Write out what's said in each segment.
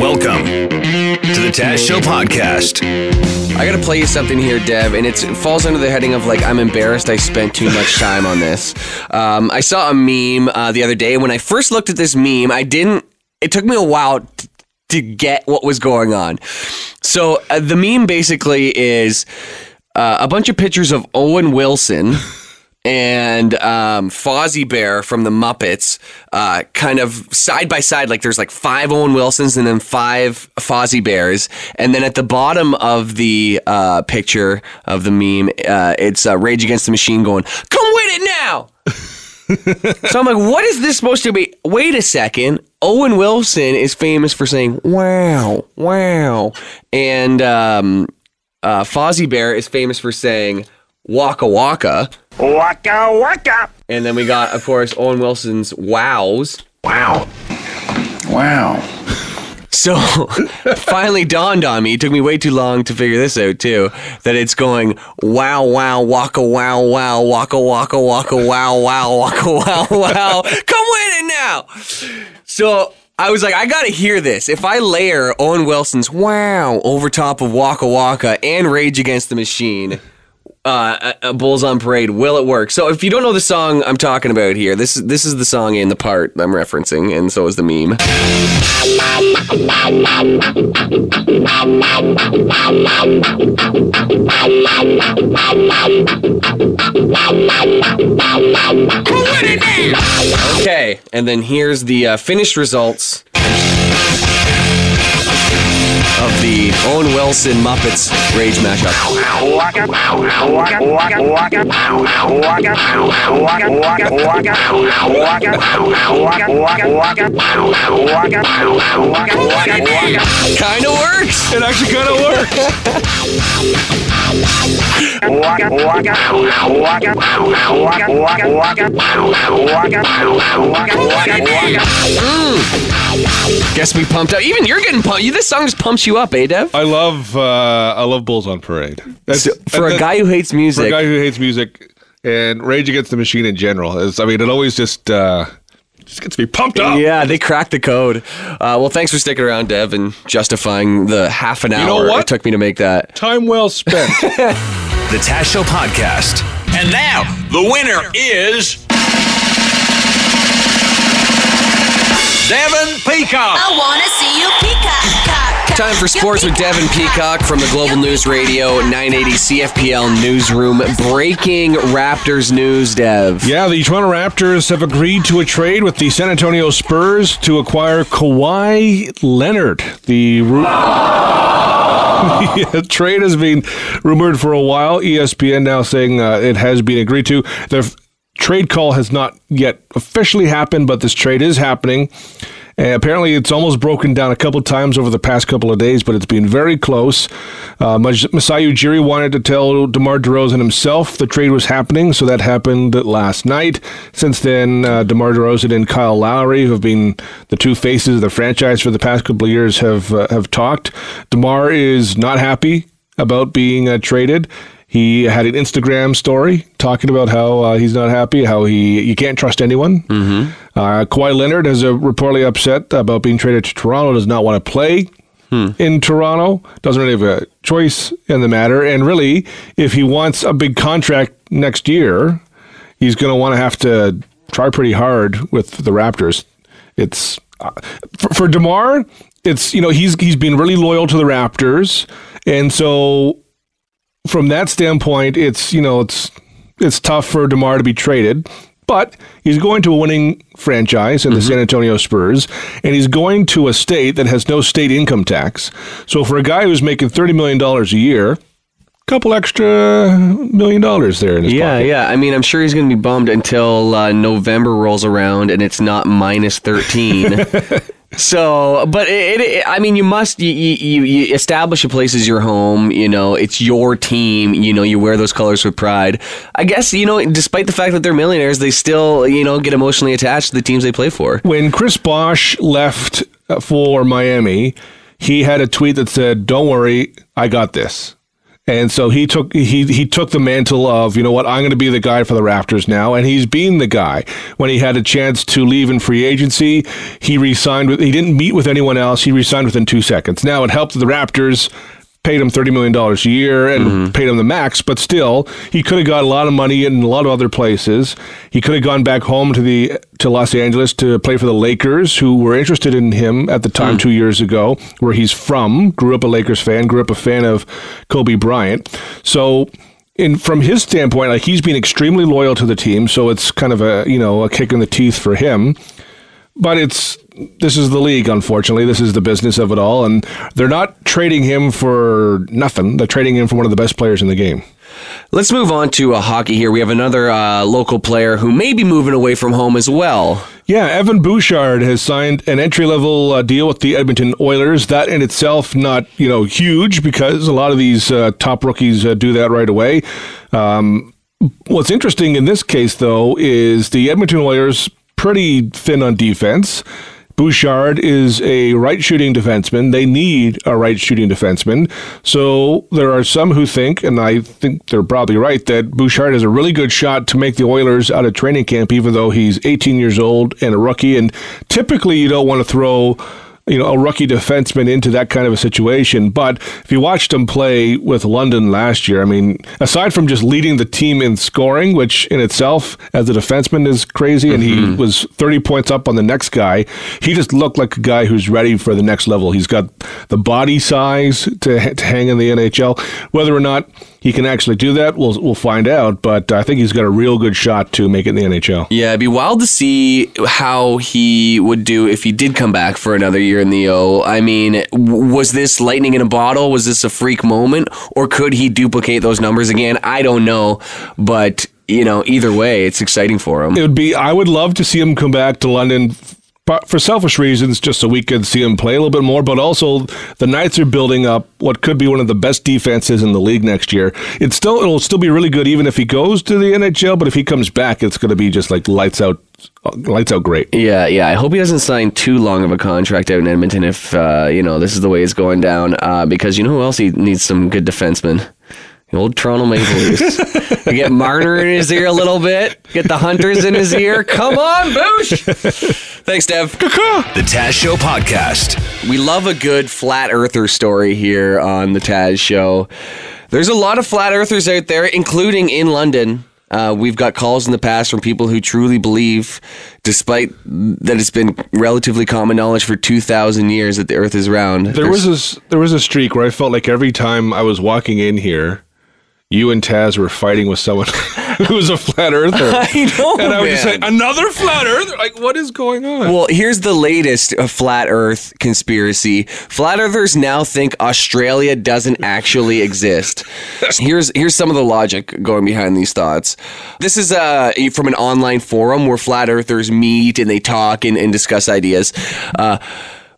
Welcome to the Taz Show podcast. I gotta play you something here, Dev, and it falls under the heading of like I'm embarrassed I spent too much time on this. Um, I saw a meme uh, the other day. When I first looked at this meme, I didn't. It took me a while t- to get what was going on. So uh, the meme basically is uh, a bunch of pictures of Owen Wilson. And um, Fozzie Bear from the Muppets, uh, kind of side by side. Like there's like five Owen Wilsons and then five Fozzie Bears, and then at the bottom of the uh, picture of the meme, uh, it's uh, Rage Against the Machine going, "Come with it now." so I'm like, what is this supposed to be? Wait a second. Owen Wilson is famous for saying "wow, wow," and um, uh, Fozzie Bear is famous for saying "waka waka." Waka waka. And then we got, of course, Owen Wilson's Wows. Wow. Wow. So finally dawned on me, it took me way too long to figure this out too, that it's going wow, wow, waka, wow, wow, waka, waka, waka, wow, wow, waka, wow, wow. Come with it now. So I was like, I gotta hear this. If I layer Owen Wilson's wow over top of Waka Waka and Rage Against the Machine, uh, Bulls on Parade, will it work? So if you don't know the song I'm talking about here, this is this is the song in the part I'm referencing, and so is the meme. Okay, and then here's the uh, finished results of the Owen Wilson Muppets Rage mashup. Kinda works. It actually kinda works. mm. Guess we pumped up. Even you're getting pumped. This song just pumps you up, eh, Dev? I love uh, I love Bulls on Parade. That's, So, for a that- guy who hates for music, a guy who hates music and Rage Against the Machine in general is I mean it always just uh, just gets me pumped up. yeah, they cracked the code. Uh, well, thanks for sticking around, Dev, and justifying the half an hour know what? it took me to make that. Time well spent. The Taz Show podcast. And now, the winner is. Devin Peacock. I wanna see you peacock. Time for sports with Devin Peacock from the Global News Radio 980 CFPL Newsroom. Breaking Raptors news, Dev. yeah, the Toronto Raptors have agreed to a trade with the San Antonio Spurs to acquire Kawhi Leonard. The trade has been rumored for a while. ESPN now saying uh, it has been agreed to. The f- trade call has not yet officially happened, but this trade is happening. And apparently, it's almost broken down a couple times over the past couple of days, but it's been very close. Uh, Mas- Masai Ujiri wanted to tell DeMar DeRozan himself the trade was happening, so that happened last night. Since then, uh, DeMar DeRozan and Kyle Lowry, who have been the two faces of the franchise for the past couple of years, have uh, have talked. DeMar is not happy about being uh, traded. He had an Instagram story talking about how uh, he's not happy, how he you can't trust anyone. Mm-hmm. Uh, Kawhi Leonard is reportedly upset about being traded to Toronto. Does not want to play in Toronto. Doesn't really have a choice in the matter. And really, if he wants a big contract next year, he's going to want to have to try pretty hard with the Raptors. It's uh, for, for Demar. It's you know he's he's been really loyal to the Raptors, and so from that standpoint, it's you know it's it's tough for Demar to be traded, but he's going to a winning franchise in the San Antonio Spurs, and he's going to a state that has no state income tax. So for a guy who's making thirty million dollars a year, a couple extra million dollars there in his Yeah, pocket. yeah. I mean, I'm sure he's going to be bummed until uh, November rolls around and it's not minus 13. so, but it, it, I mean, you must, you, you, you establish a place as your home. You know, it's your team. You know, you wear those colors with pride. I guess, you know, despite the fact that they're millionaires, they still, you know, get emotionally attached to the teams they play for. When Chris Bosh left for Miami, he had a tweet that said, "Don't worry, I got this." And so he took he he took the mantle of you know what I'm going to be the guy for the Raptors now, and he's been the guy. When he had a chance to leave in free agency, he re-signed with. He didn't meet with anyone else. He re-signed within two seconds. Now it helped the Raptors. Paid him thirty million dollars a year and mm-hmm. paid him the max, but still, he could have got a lot of money in a lot of other places. He could have gone back home to the to Los Angeles to play for the Lakers, who were interested in him at the time mm. two years ago, where he's from. Grew up a Lakers fan, grew up a fan of Kobe Bryant. So in from his standpoint, like he's been extremely loyal to the team, so it's kind of a you know a kick in the teeth for him. But it's this is the league, unfortunately. This is the business of it all, and they're not trading him for nothing. They're trading him for one of the best players in the game. Let's move on to uh, hockey here. We have another uh, local player who may be moving away from home as well. Yeah, Evan Bouchard has signed an entry level uh, deal with the Edmonton Oilers. That in itself not you know huge because a lot of these uh, top rookies uh, do that right away. Um, what's interesting in this case though is the Edmonton Oilers pretty thin on defense. Bouchard is a right shooting defenseman. They need a right shooting defenseman. So there are some who think, and I think they're probably right, that Bouchard has a really good shot to make the Oilers out of training camp, even though he's 18 years old and a rookie. And typically, you don't want to throw you know, a rookie defenseman into that kind of a situation. But if you watched him play with London last year, I mean, aside from just leading the team in scoring, which in itself as a defenseman is crazy, and he mm-hmm. was 30 points up on the next guy, he just looked like a guy who's ready for the next level. He's got the body size to, to hang in the NHL. Whether or not he can actually do that, we'll, we'll find out. But I think he's got a real good shot to make it in the NHL. Yeah, it'd be wild to see how he would do if he did come back for another year in the O. I mean, was this lightning in a bottle? Was this a freak moment? Or could he duplicate those numbers again? I don't know. But, you know, either way, it's exciting for him. It would be. I would love to see him come back to London. But for selfish reasons, just so we could see him play a little bit more, but also the Knights are building up what could be one of the best defenses in the league next year. It's still it'll still be really good even if he goes to the NHL, but if he comes back, it's going to be just like lights out, lights out great. Yeah, yeah. I hope he doesn't sign too long of a contract out in Edmonton if, uh, you know, this is the way it's going down. Uh, because you know who else he needs some good defensemen? The old Toronto Maple Leafs. you get Marner in his ear a little bit. Get the Hunters in his ear. Come on, Boosh. Thanks, Dev. The Taz Show Podcast. We love a good flat earther story here on the Taz Show. There's a lot of flat earthers out there, including in London. Uh, we've got calls in the past from people who truly believe, despite that it's been relatively common knowledge for 2,000 years that the earth is round. There was this, there was a streak where I felt like every time I was walking in here, you and Taz were fighting with someone who was a flat earther. I know, and I would just say, another flat earther? Like, what is going on? Well, here's the latest uh, flat Earth conspiracy. Flat Earthers now think Australia doesn't actually exist. Here's here's some of the logic going behind these thoughts. This is uh, from an online forum where flat Earthers meet and they talk and, and discuss ideas. Uh,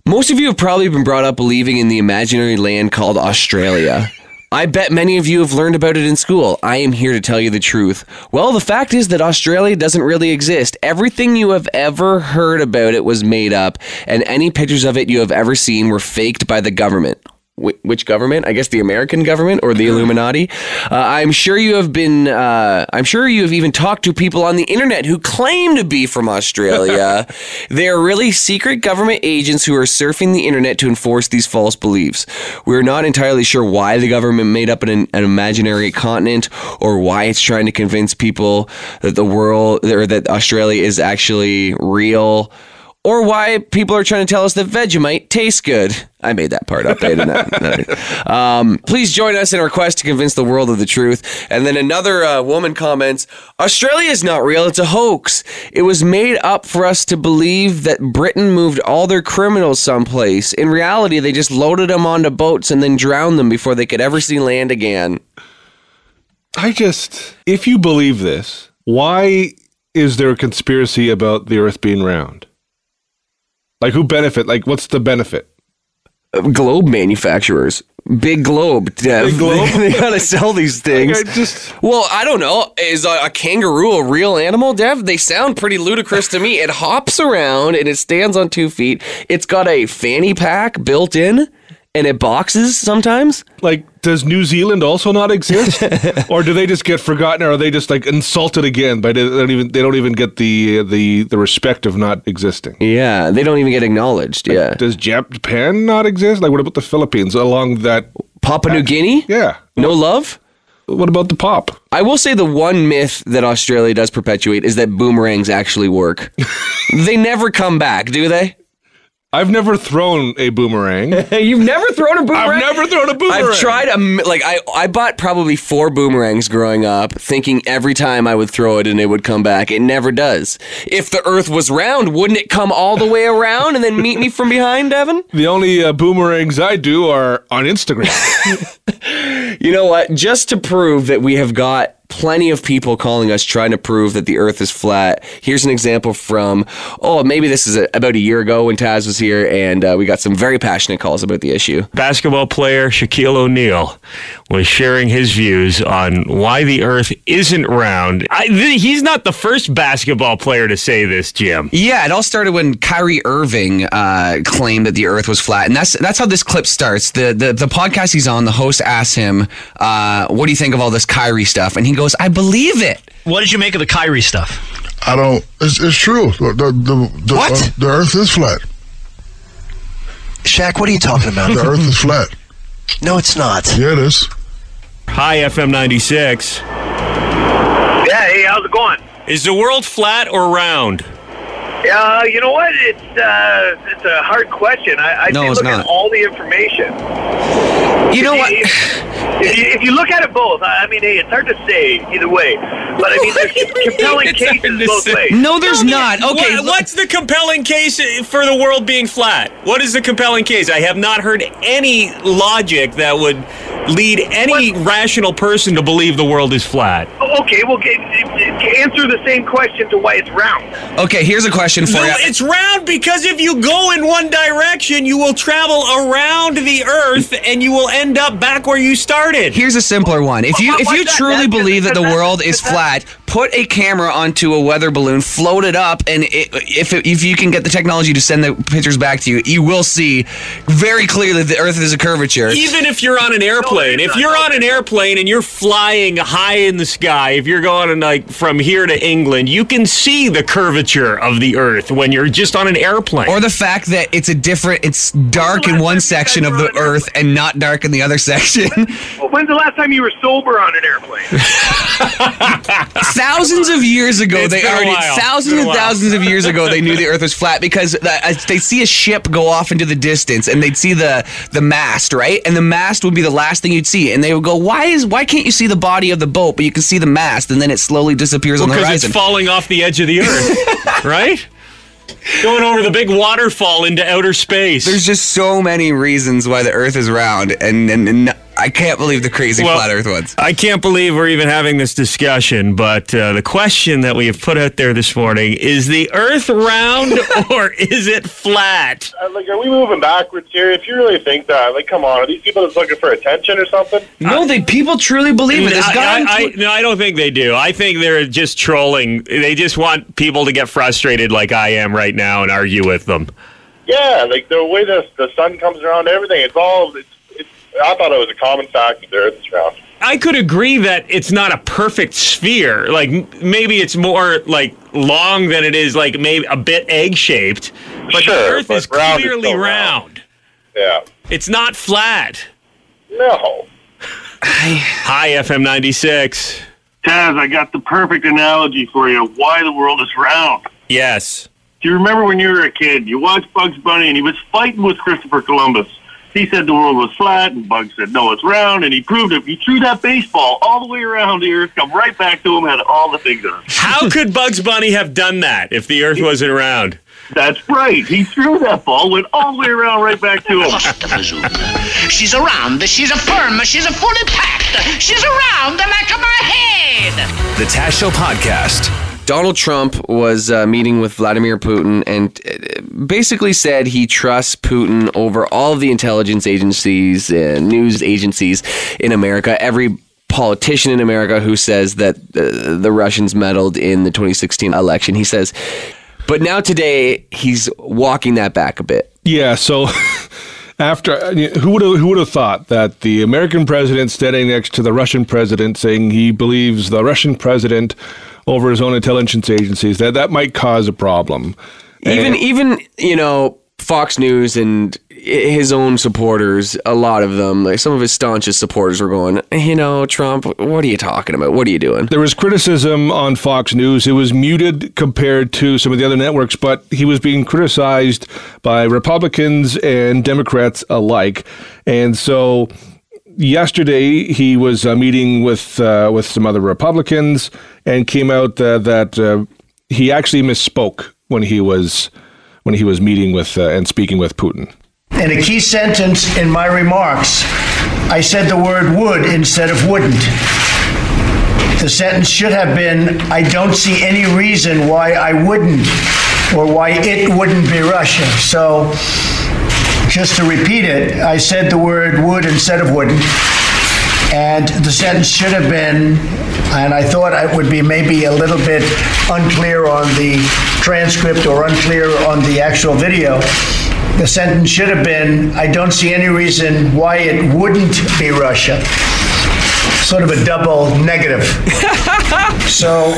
most of you have probably been brought up believing in the imaginary land called Australia. I bet many of you have learned about it in school. I am here to tell you the truth. Well, the fact is that Australia doesn't really exist. Everything you have ever heard about it was made up, and any pictures of it you have ever seen were faked by the government. Wh- Which government? I guess the American government or the Illuminati. Uh, I'm sure you have been. Uh, I'm sure you have even talked to people on the internet who claim to be from Australia. they are really secret government agents who are surfing the internet to enforce these false beliefs. We're not entirely sure why the government made up an, an imaginary continent or why it's trying to convince people that the world or that Australia is actually real or why people are trying to tell us that Vegemite tastes good. I made that part up. I didn't know. um, please join us in our quest to convince the world of the truth. And then another uh, woman comments Australia is not real, it's a hoax. It was made up for us to believe that Britain moved all their criminals someplace. In reality, they just loaded them onto boats and then drowned them before they could ever see land again. I just, if you believe this, why is there a conspiracy about the Earth being round? Like, who benefit? Like, what's the benefit? Globe manufacturers. Big Globe, Dev. Big Globe? they gotta sell these things. Like, I just, Well, I don't know. Is a, a kangaroo a real animal, Dev? They sound pretty ludicrous to me. It hops around and it stands on two feet. It's got a fanny pack built in. And it boxes sometimes. Like, does New Zealand also not exist, or do they just get forgotten, or are they just like insulted again? But they don't even they don't even get the uh, the the respect of not existing. Yeah, they don't even get acknowledged. Yeah. Does Jap- Japan not exist? Like, what about the Philippines along that? Papua New Guinea? Yeah. No love? What about the pop? I will say the one myth that Australia does perpetuate is that boomerangs actually work. they never come back, do they? I've never thrown a boomerang. You've never thrown a boomerang? I've never thrown a boomerang. I've tried a m- like I I bought probably four boomerangs growing up, thinking every time I would throw it and it would come back. It never does. If the Earth was round, wouldn't it come all the way around and then meet me from behind, Evan? The only uh, boomerangs I do are on Instagram. You know what? Just to prove that we have got plenty of people calling us trying to prove that the earth is flat. Here's an example from, oh, maybe this is a, about a year ago when Taz was here, and uh, we got some very passionate calls about the issue. basketball player Shaquille O'Neal was sharing his views on why the Earth isn't round. I, th- he's not the first basketball player to say this, Jim. Yeah, it all started when Kyrie Irving uh, claimed that the Earth was flat, and that's that's how this clip starts. The the, the podcast he's on, the host asks him, uh, "What do you think of all this Kyrie stuff?" And he goes, "I believe it." What did you make of the Kyrie stuff? I don't. It's, it's true. The the the, the, What? uh, the Earth is flat. Shaq, what are you talking about? The? Earth is flat. no, it's not. Yeah, it is. Hi, FM 96. Yeah, hey, how's it going? Is the world flat or round? Uh, you know what? It's uh, it's a hard question. I, I No, say it's look not. at all the information. You know what? If, if, you, if you look at it both, I I mean, hey, it's hard to say either way. But I mean, there's compelling cases to both say. ways. No, there's not. Okay, What- what's the compelling case for the world being flat? What is the compelling case? I have not heard any logic that would lead any rational person to believe the world is flat. Oh, okay, well, get, answer the same question to why it's round. okay. Here's a question for No, you. it's round because if you go in one direction, you will travel around the earth and you will end up back where you started. Here's a simpler one. If you Why- if you that? truly believe that the world is that- flat, put a camera onto a weather balloon, float it up, and it, if it, if you can get the technology to send the pictures back to you, you will see very clearly the Earth is a curvature. Even if you're on an airplane, if you're on an airplane and you're flying high in the sky, if you're going like from here to England, you can see the curvature of the Earth when you're just on an airplane. Or the fact that it's a different, it's dark in one section of the Earth and not dark in the other section. Well, when's the last time you were sober on an airplane? thousands of years ago, It's they already thousands It's been a and thousands of years ago they knew the Earth was flat because the, uh, they see a ship go off into the distance and they'd see the the mast, right? And the mast would be the last thing you'd see, and they would go, "Why is why can't you see the body of the boat, but you can see the mast?" And then it slowly disappears on the horizon because it's falling off the edge of the Earth, right? Going over the big waterfall into outer space. There's just so many reasons why the Earth is round, and, and, and I can't believe the crazy Well, flat Earth ones. I can't believe we're even having this discussion, but uh, the question that we have put out there this morning is the Earth round or is it flat? Uh, like, are we moving backwards here? If you really think that, like, come on, are these people just looking for attention or something? No, they people truly believe it. This I, guy on I, I, no, I don't think they do. I think they're just trolling. They just want people to get frustrated like I am right now and argue with them. Yeah, like the way the the sun comes around, everything. It's all. It's, it's, I thought it was a common fact that the Earth is round. I could agree that it's not a perfect sphere. Like maybe it's more like long than it is like maybe a bit egg shaped. But the Sure, Earth but is round is clearly still round. round. Yeah. It's not flat. No. Hi, FM ninety six. Taz, I got the perfect analogy for you. Why the world is round. Yes. Do you remember when you were a kid? You watched Bugs Bunny and he was fighting with Christopher Columbus. He said the world was flat, and Bugs said no, it's round, and he proved it. He threw that baseball all the way around the Earth, come right back to him, had all the things on it. How could Bugs Bunny have done that if the Earth wasn't round? That's right. He threw that ball, went all the way around right back to him. She's around, she's a firm, she's a fully packed, she's around the back of my head. The Taz Show Podcast. Donald Trump was uh, meeting with Vladimir Putin and uh, basically said he trusts Putin over all of the intelligence agencies and news agencies in America. Every politician in America who says that uh, the Russians meddled in the 2016 election. He says, but now today he's walking that back a bit. Yeah, so After who would who would have thought that the American president standing next to the Russian president, saying he believes the Russian president over his own intelligence agencies, that that might cause a problem. Even And- even you know Fox News and his own supporters, a lot of them, like some of his staunchest supporters, were going, you know, Trump, what are you talking about? What are you doing? There was criticism on Fox News. It was muted compared to some of the other networks, but he was being criticized by Republicans and Democrats alike. And so yesterday he was uh, meeting with uh, with some other Republicans and came out uh, that uh, he actually misspoke when he was when he was meeting with uh, and speaking with Putin. In a key sentence in my remarks, I said the word would instead of wouldn't. The sentence should have been I don't see any reason why I wouldn't or why it wouldn't be Russia. So, just to repeat it, I said the word would instead of wouldn't. And the sentence should have been, and I thought it would be maybe a little bit unclear on the transcript or unclear on the actual video. The sentence should have been, I don't see any reason why it wouldn't be Russia. Sort of a double negative. so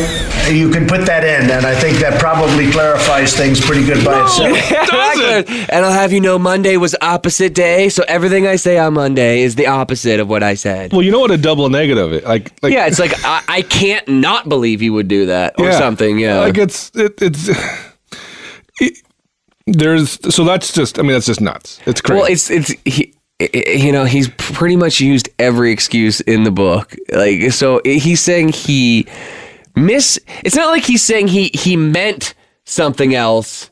you can put that in, and I think that probably clarifies things pretty good by itself. and I'll have you know, Monday was opposite day, so everything I say on Monday is the opposite of what I said. Well, you know what a double negative is? Like, like yeah, it's like I, I can't not believe you would do that or Yeah. something. Yeah, Like it's it, it's it, there's so that's just I mean that's just nuts. It's crazy. Well, it's it's he, i- i- you know he's pretty much used every excuse in the book. Like so, he's saying he miss. It's not like he's saying he he meant something else.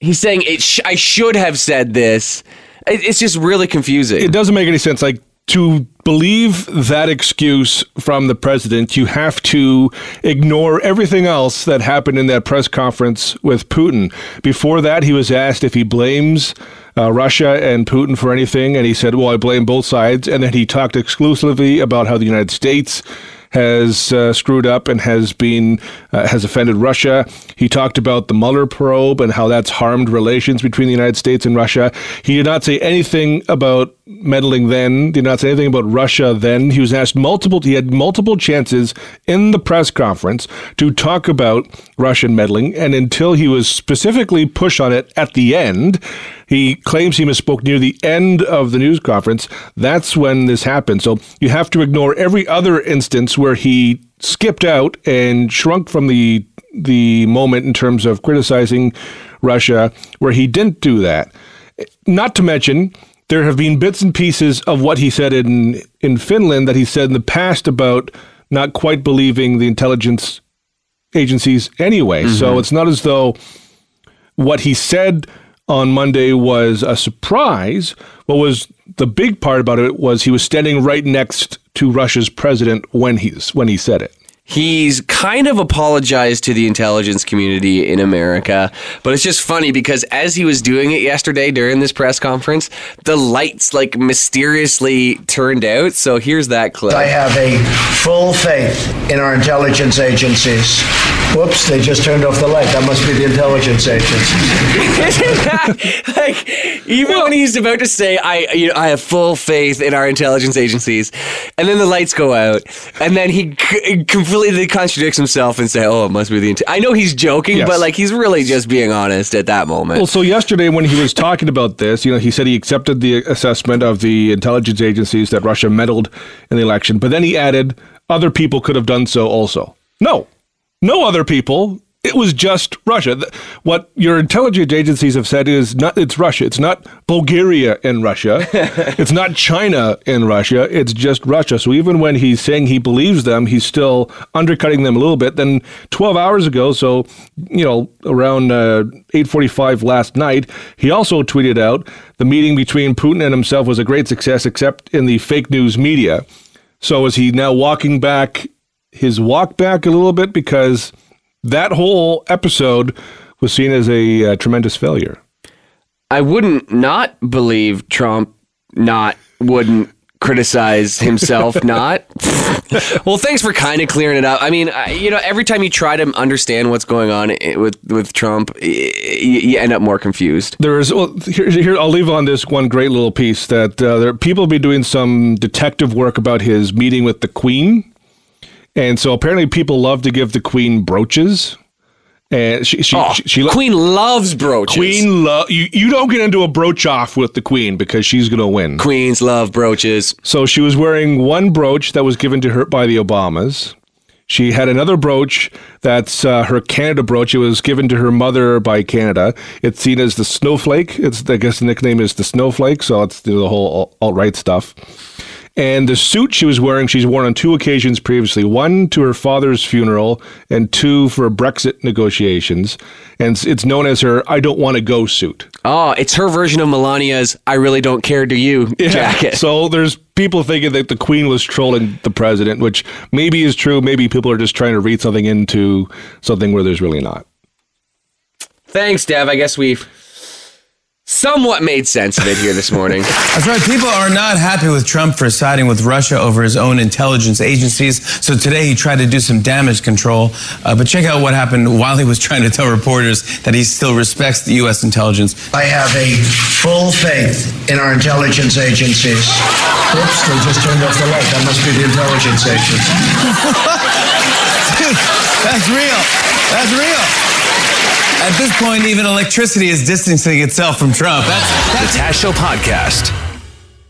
He's saying it. Sh- I should have said this. It, it's just really confusing. it doesn't make any sense. Like to believe that excuse from the president, you have to ignore everything else that happened in that press conference with Putin. Before that, he was asked if he blames uh, Russia and Putin for anything, and he said, "Well, I blame both sides." And then he talked exclusively about how the United States has uh, screwed up and has been uh, has offended Russia. He talked about the Mueller probe and how that's harmed relations between the United States and Russia. He did not say anything about meddling then. Did not say anything about Russia then. He was asked multiple. He had multiple chances in the press conference to talk about Russian meddling, and until he was specifically pushed on it at the end. He claims he misspoke near the end of the news conference. That's when this happened. So you have to ignore every other instance where he skipped out and shrunk from the the moment in terms of criticizing Russia, where he didn't do that. Not to mention, there have been bits and pieces of what he said in in Finland that he said in the past about not quite believing the intelligence agencies anyway. So mm-hmm. it's not as though what he said on Monday was a surprise. What was the big part about it was he was standing right next to Russia's president when he's when he said it. He's kind of apologized to the intelligence community in America, but it's just funny because as he was doing it yesterday during this press conference, the lights like mysteriously turned out. So here's that clip. I have a full faith in our intelligence agencies. Whoops, they just turned off the light. That must be the intelligence agencies. Like even when he's about to say I you know I have full faith in our intelligence agencies, and then the lights go out, and then he c- completely contradicts himself and say, "Oh, it must be the." I know he's joking, Yes. but like he's really just being honest at that moment. Well, so yesterday when he was talking about this, you know, he said he accepted the assessment of the intelligence agencies that Russia meddled in the election, but then he added other people could have done so also. No, no other people. It was just Russia. What your intelligence agencies have said is not it's Russia. It's not Bulgaria in Russia. it's not China in Russia. It's just Russia. So even when he's saying he believes them, he's still undercutting them a little bit. Then 12 hours ago, so you know, around uh, 8:45 last night, he also tweeted out the meeting between Putin and himself was a great success except in the fake news media. So is he now walking back his walk back a little bit because that whole episode was seen as a uh, tremendous failure. I wouldn't not believe Trump not wouldn't criticize himself not. well, thanks for kind of clearing it up. I mean, I- you know, every time you try to understand what's going on with with Trump, y- y- you end up more confused. There is well, here, here. I'll leave on this one great little piece that uh, there people been doing some detective work about his meeting with the Queen, and so apparently people love to give the Queen brooches. And she, she, she, she Oh, Queen loves brooches. Queen love you. You don't get into a brooch off with the Queen because she's gonna win. Queens love brooches. So she was wearing one brooch that was given to her by the Obamas. She had another brooch that's uh, her Canada brooch. It was given to her mother by Canada. It's seen as the snowflake. It's I guess the nickname is the snowflake. So it's the whole alt right stuff. And the suit she was wearing, she's worn on two occasions previously. One to her father's funeral, and two for Brexit negotiations. And it's- known as her "I don't want to go" suit. Oh, it's her version of Melania's "I really don't care, do you" jacket. So there's people thinking that the Queen was trolling the president, which maybe is true. Maybe people are just trying to read something into something where there's really not. Thanks, Dev. I guess we've somewhat made sense of it here this morning. That's right. People are not happy with Trump for siding with Russia over his own intelligence agencies. So today he tried to do some damage control. Uh, but check out what happened while he was trying to tell reporters that he still respects the U.S. intelligence. I have a full faith in our intelligence agencies. Oops, they just turned off the light. That must be the intelligence agencies. Dude, that's real. That's real. At this point, even electricity is distancing itself from Trump. That's, The Taz Show Podcast.